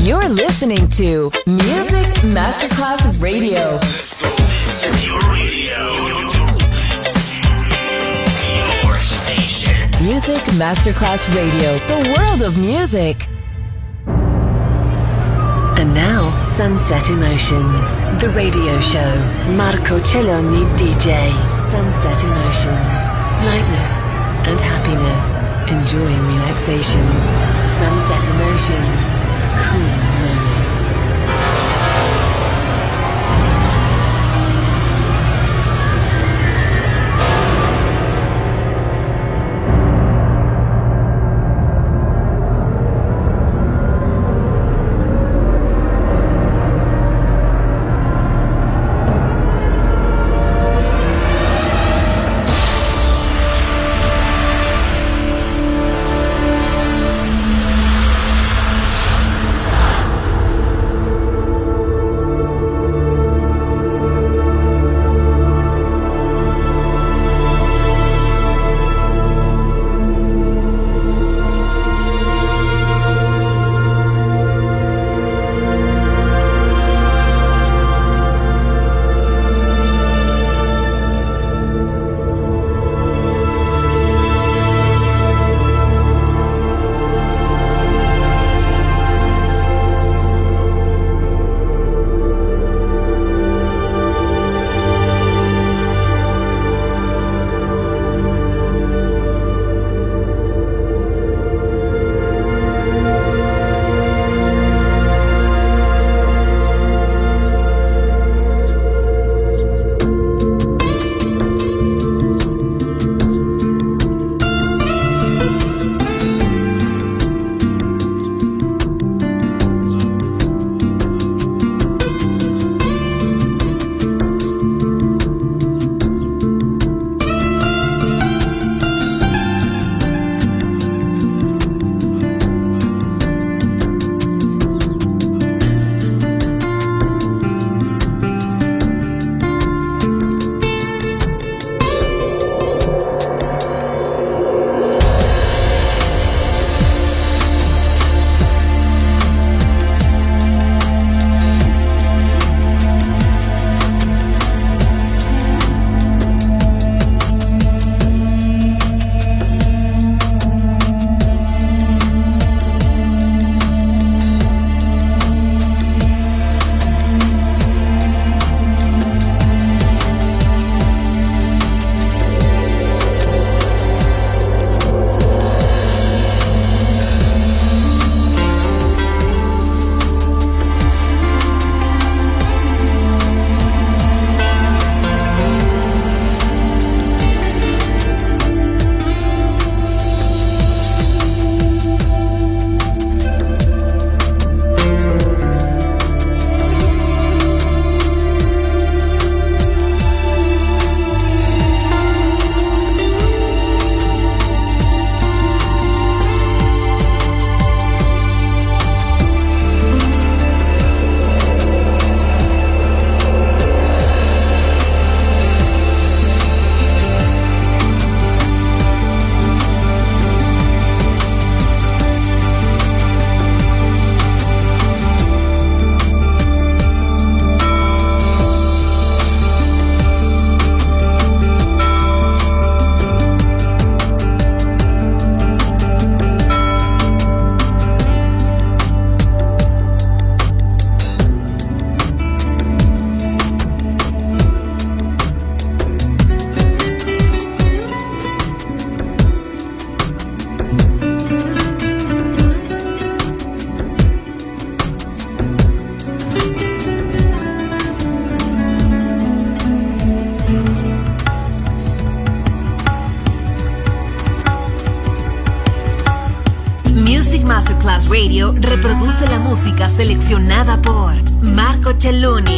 You're listening to Music Masterclass Radio. Music Masterclass Radio, the world of music. And now, Sunset Emotions, the radio show. Marco Celloni DJ. Sunset Emotions. Lightness and happiness. Enjoying relaxation. Sunset Emotions. Cool seleccionada por Marco Celloni.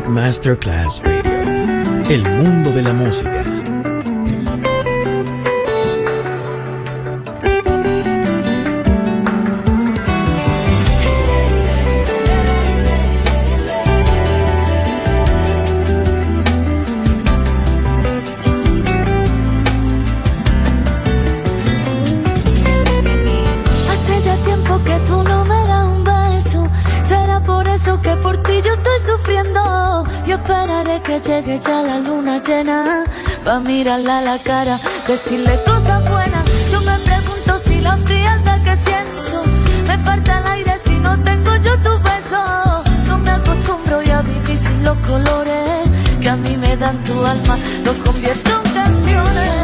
Masterclass Radio. El mundo de la música. pa' mirarla a la cara, decirle cosas buenas. Yo me pregunto si la frialdad que siento me falta el aire si no tengo yo tu beso. No me acostumbro ya a vivir sin los colores que a mí me dan tu alma, los convierto en canciones.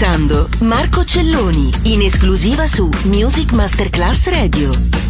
mixando Marco Celloni in esclusiva su Music Masterclass Radio.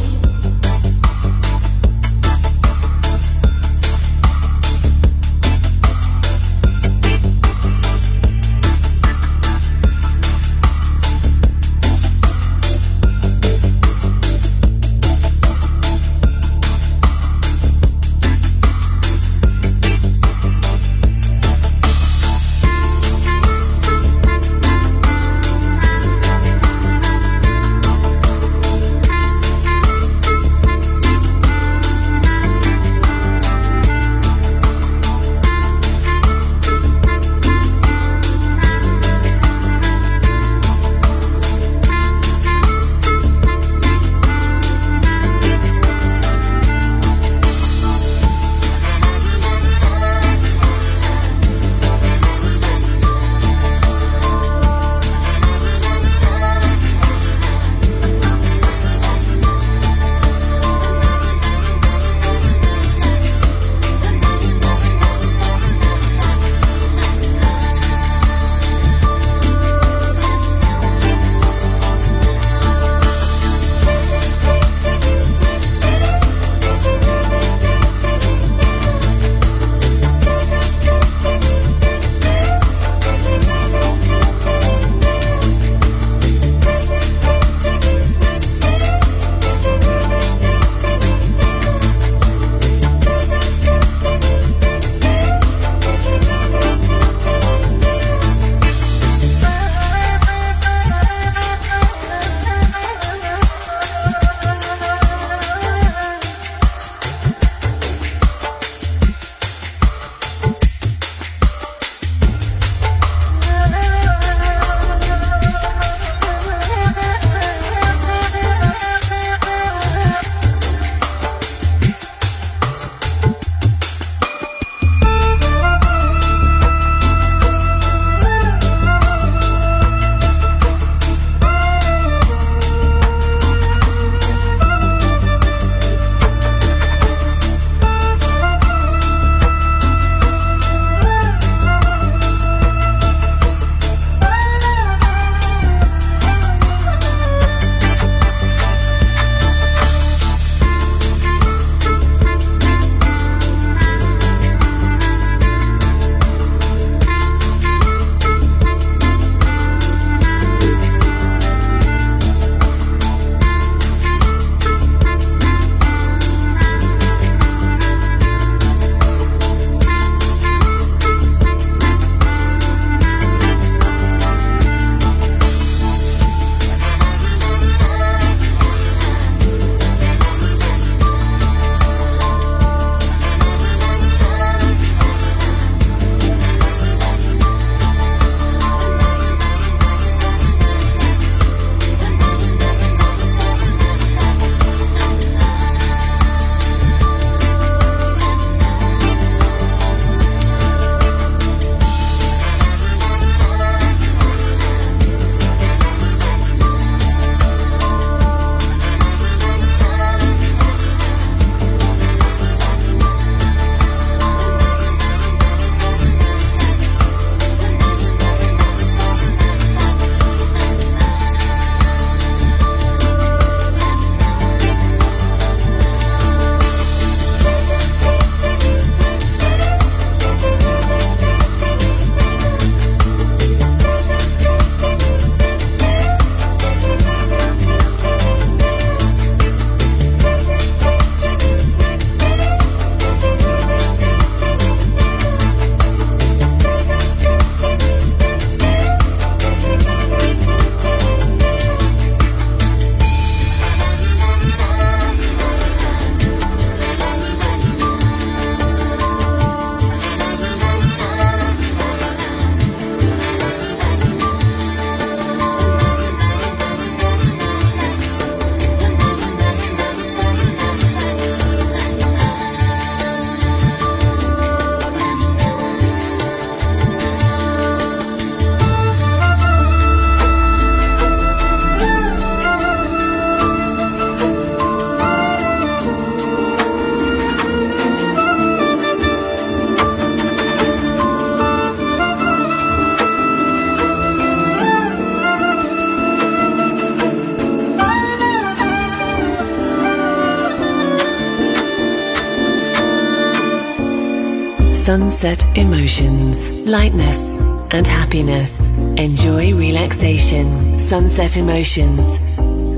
sunset emotions, lightness, and happiness. Enjoy relaxation, sunset emotions,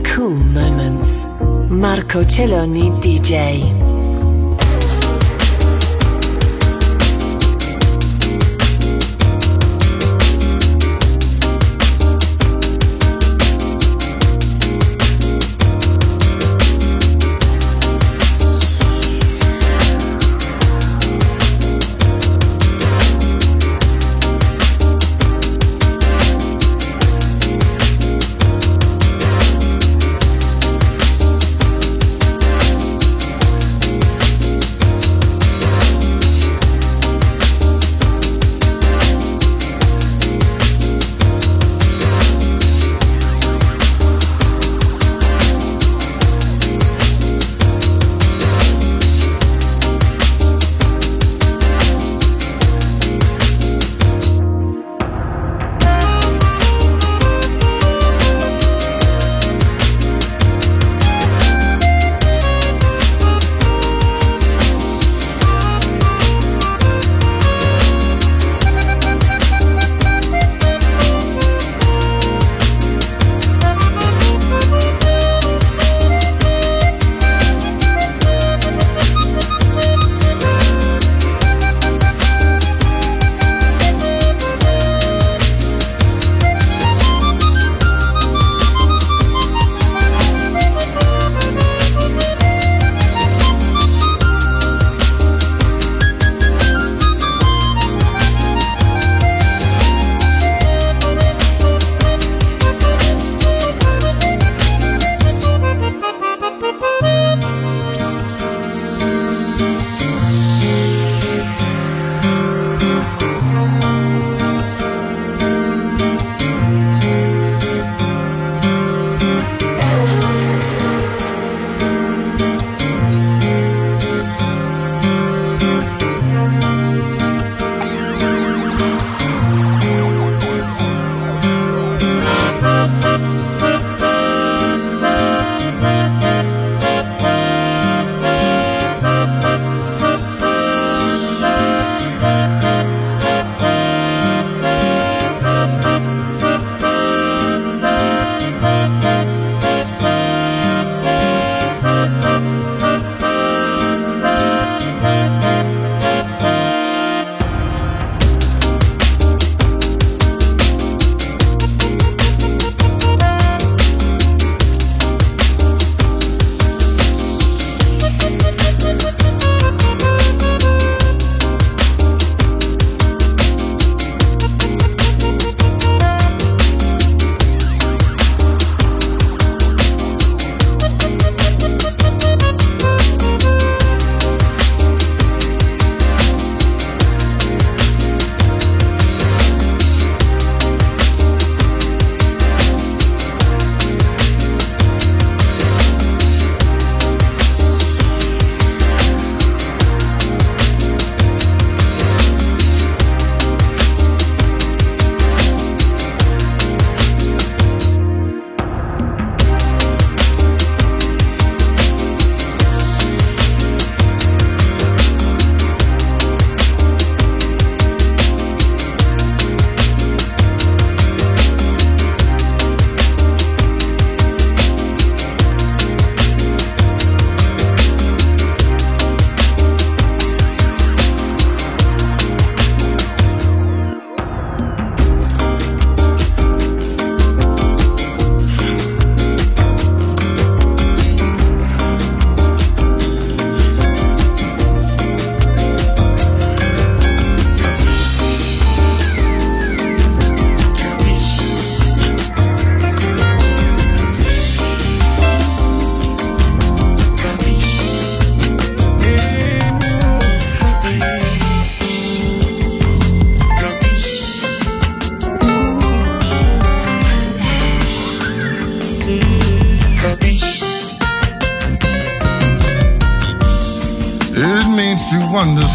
cool moments. Marco Celloni DJ.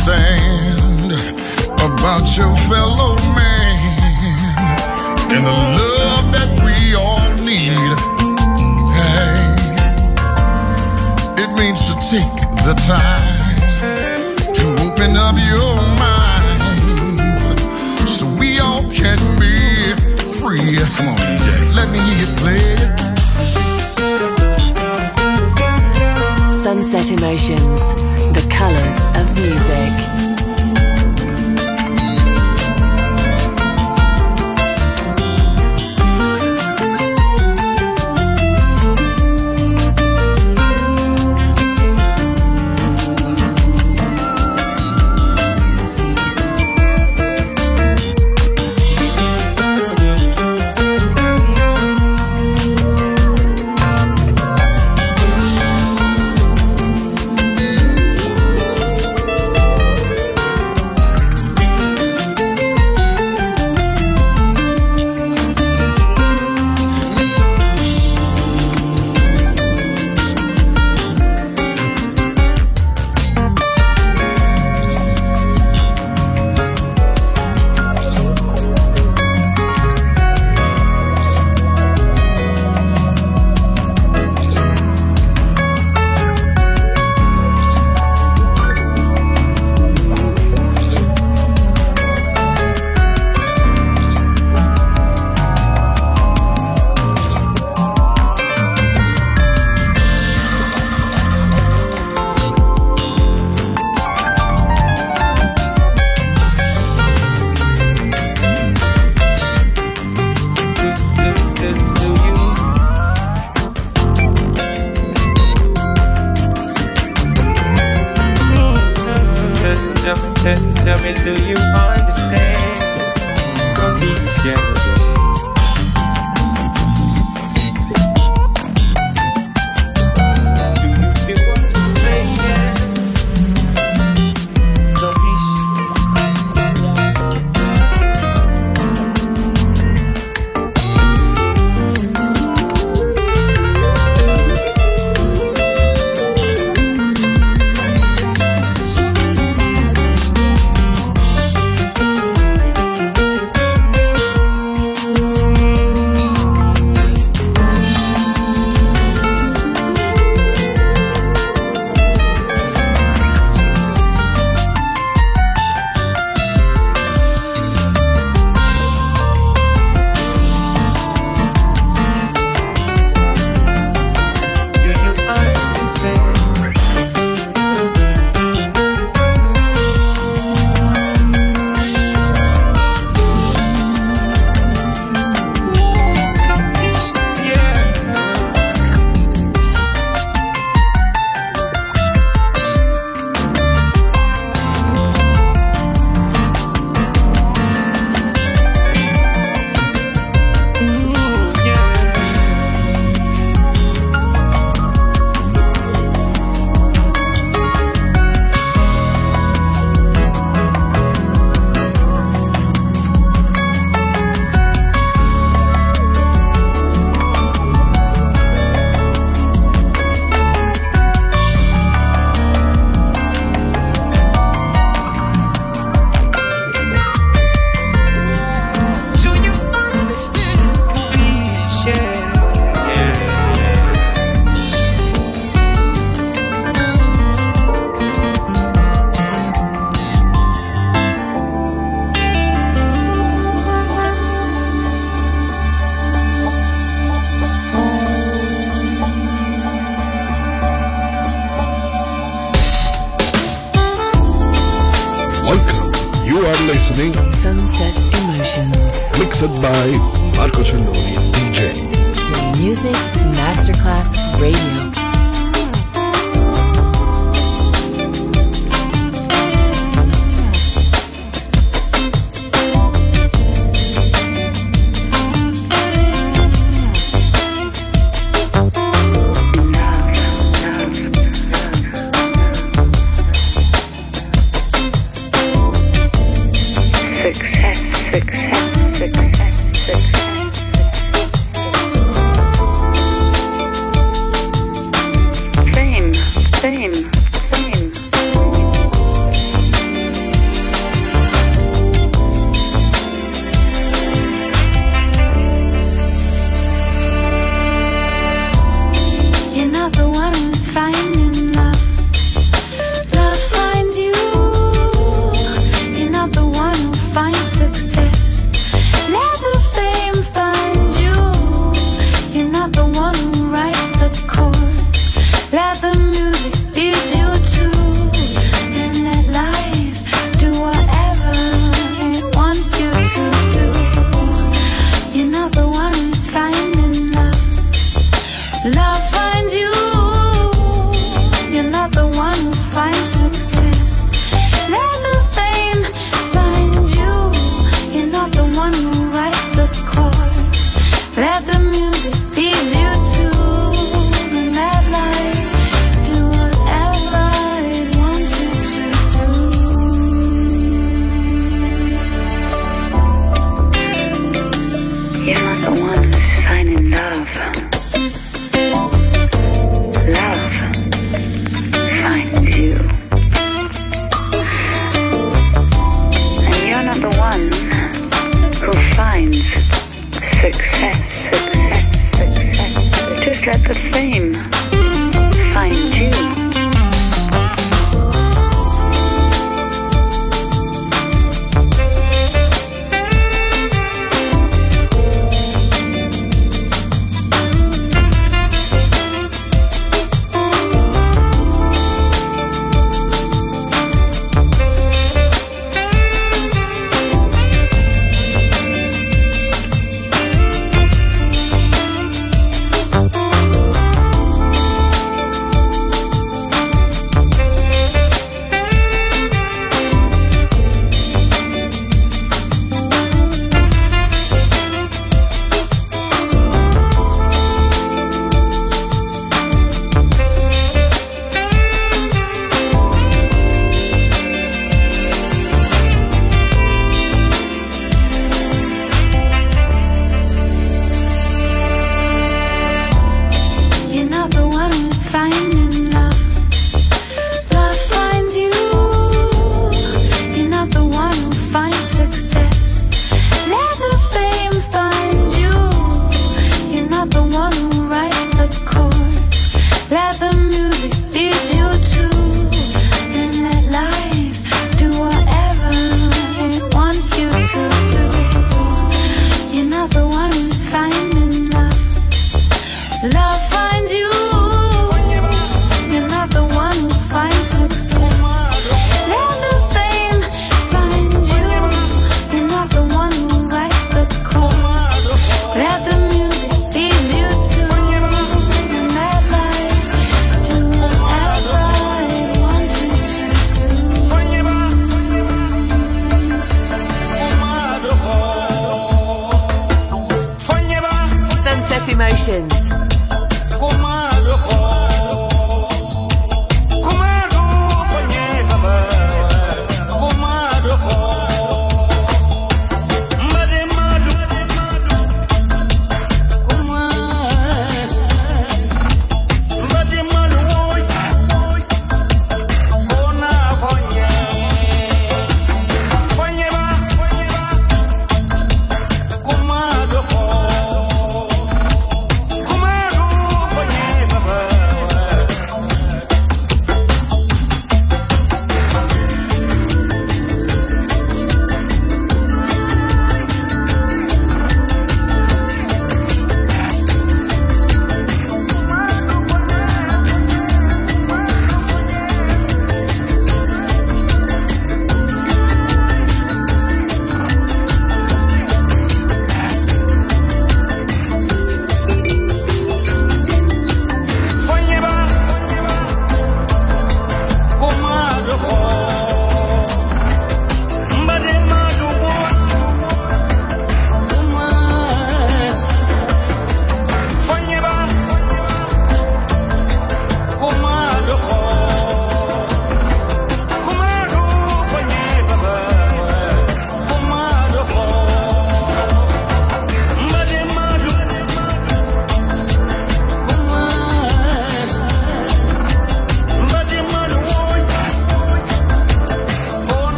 understand about your fellow man and the love that we all need. Hey, it means to take the time to open up your mind so we all can be free. Come on, DJ. Let me hear you play. Sunset Emotions.